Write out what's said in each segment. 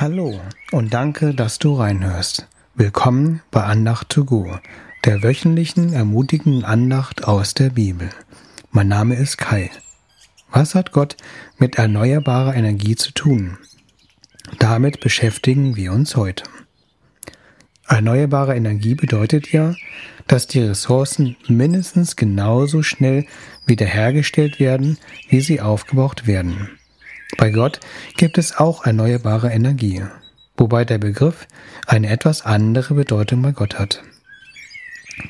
Hallo und danke, dass du reinhörst. Willkommen bei Andacht to go, der wöchentlichen ermutigenden Andacht aus der Bibel. Mein Name ist Kai. Was hat Gott mit erneuerbarer Energie zu tun? Damit beschäftigen wir uns heute. Erneuerbare Energie bedeutet ja, dass die Ressourcen mindestens genauso schnell wiederhergestellt werden, wie sie aufgebraucht werden. Bei Gott gibt es auch erneuerbare Energie, wobei der Begriff eine etwas andere Bedeutung bei Gott hat.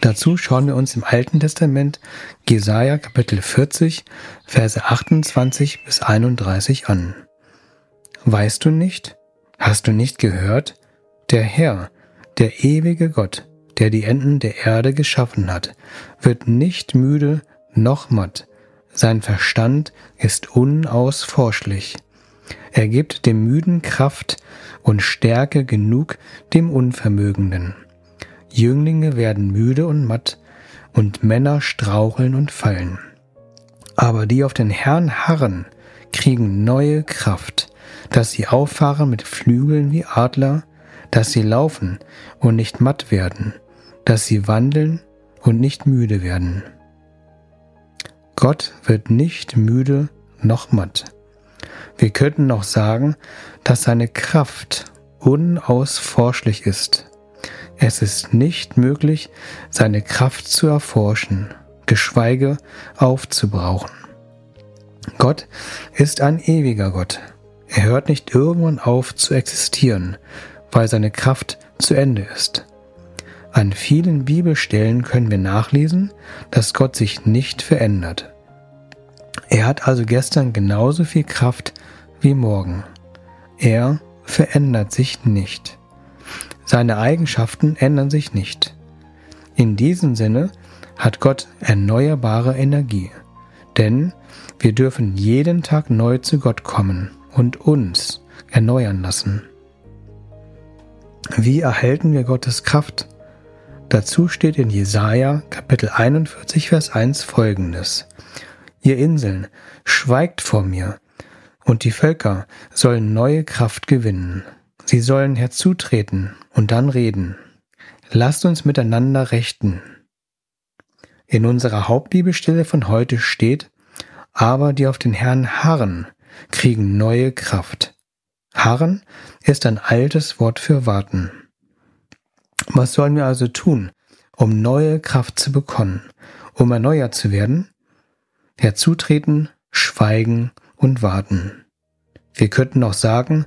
Dazu schauen wir uns im Alten Testament Jesaja Kapitel 40, Verse 28 bis 31 an. Weißt du nicht? Hast du nicht gehört? Der Herr, der ewige Gott, der die Enden der Erde geschaffen hat, wird nicht müde noch matt. Sein Verstand ist unausforschlich. Er gibt dem Müden Kraft und Stärke genug dem Unvermögenden. Jünglinge werden müde und matt, und Männer straucheln und fallen. Aber die auf den Herrn harren, kriegen neue Kraft, dass sie auffahren mit Flügeln wie Adler, dass sie laufen und nicht matt werden, dass sie wandeln und nicht müde werden. Gott wird nicht müde noch matt. Wir könnten noch sagen, dass seine Kraft unausforschlich ist. Es ist nicht möglich, seine Kraft zu erforschen, geschweige aufzubrauchen. Gott ist ein ewiger Gott. Er hört nicht irgendwann auf zu existieren, weil seine Kraft zu Ende ist. An vielen Bibelstellen können wir nachlesen, dass Gott sich nicht verändert. Er hat also gestern genauso viel Kraft wie morgen. Er verändert sich nicht. Seine Eigenschaften ändern sich nicht. In diesem Sinne hat Gott erneuerbare Energie, denn wir dürfen jeden Tag neu zu Gott kommen und uns erneuern lassen. Wie erhalten wir Gottes Kraft? Dazu steht in Jesaja Kapitel 41 Vers 1 folgendes: Ihr Inseln, schweigt vor mir, und die Völker sollen neue Kraft gewinnen. Sie sollen herzutreten und dann reden. Lasst uns miteinander rechten. In unserer Hauptbibelstelle von heute steht, aber die auf den Herrn harren, kriegen neue Kraft. Harren ist ein altes Wort für warten. Was sollen wir also tun, um neue Kraft zu bekommen, um erneuert zu werden? Herzutreten, schweigen und warten. Wir könnten auch sagen,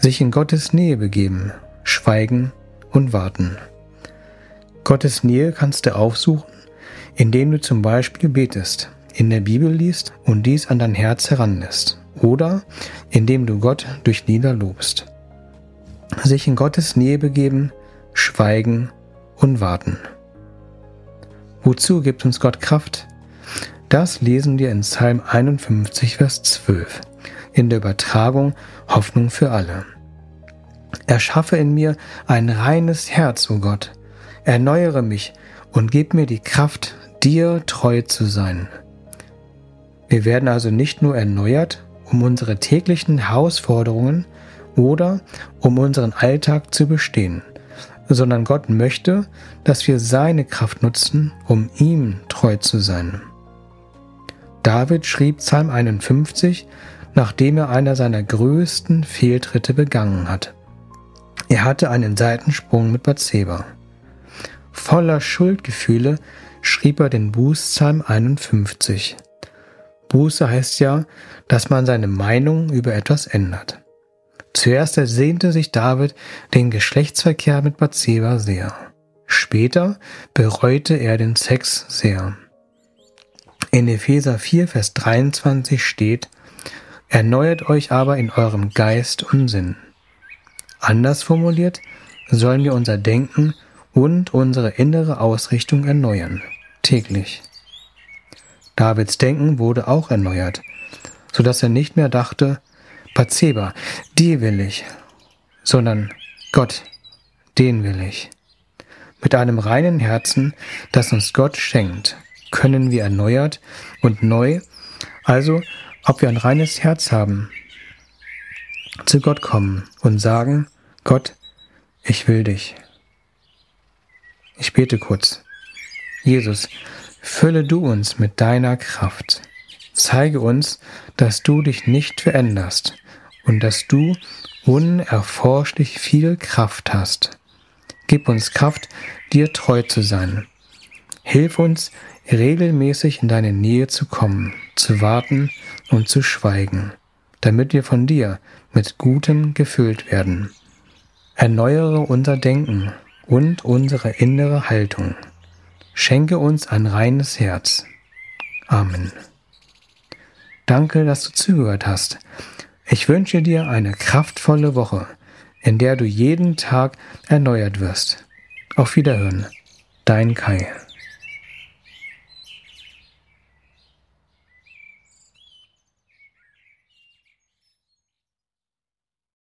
sich in Gottes Nähe begeben, schweigen und warten. Gottes Nähe kannst du aufsuchen, indem du zum Beispiel betest, in der Bibel liest und dies an dein Herz heranlässt, oder indem du Gott durch Lieder lobst. Sich in Gottes Nähe begeben, schweigen und warten. Wozu gibt uns Gott Kraft? Das lesen wir in Psalm 51, Vers 12, in der Übertragung Hoffnung für alle. Erschaffe in mir ein reines Herz, o oh Gott, erneuere mich und gib mir die Kraft, dir treu zu sein. Wir werden also nicht nur erneuert, um unsere täglichen Herausforderungen oder um unseren Alltag zu bestehen, sondern Gott möchte, dass wir seine Kraft nutzen, um ihm treu zu sein. David schrieb Psalm 51, nachdem er einer seiner größten Fehltritte begangen hat. Er hatte einen Seitensprung mit Bathseba. Voller Schuldgefühle schrieb er den Bußpsalm 51. Buße heißt ja, dass man seine Meinung über etwas ändert. Zuerst ersehnte sich David den Geschlechtsverkehr mit Bathseba sehr. Später bereute er den Sex sehr. In Epheser 4, Vers 23 steht, Erneuert euch aber in eurem Geist und Sinn. Anders formuliert, sollen wir unser Denken und unsere innere Ausrichtung erneuern, täglich. Davids Denken wurde auch erneuert, so dass er nicht mehr dachte, Bathseba, die will ich, sondern Gott, den will ich. Mit einem reinen Herzen, das uns Gott schenkt, können wir erneuert und neu, also ob wir ein reines Herz haben. zu Gott kommen und sagen, Gott, ich will dich. Ich bete kurz. Jesus, fülle du uns mit deiner Kraft. Zeige uns, dass du dich nicht veränderst und dass du unerforschlich viel Kraft hast. Gib uns Kraft, dir treu zu sein. Hilf uns, regelmäßig in deine Nähe zu kommen, zu warten und zu schweigen, damit wir von dir mit Gutem gefüllt werden. Erneuere unser Denken und unsere innere Haltung. Schenke uns ein reines Herz. Amen. Danke, dass du zugehört hast. Ich wünsche dir eine kraftvolle Woche, in der du jeden Tag erneuert wirst. Auf Wiederhören, dein Kai.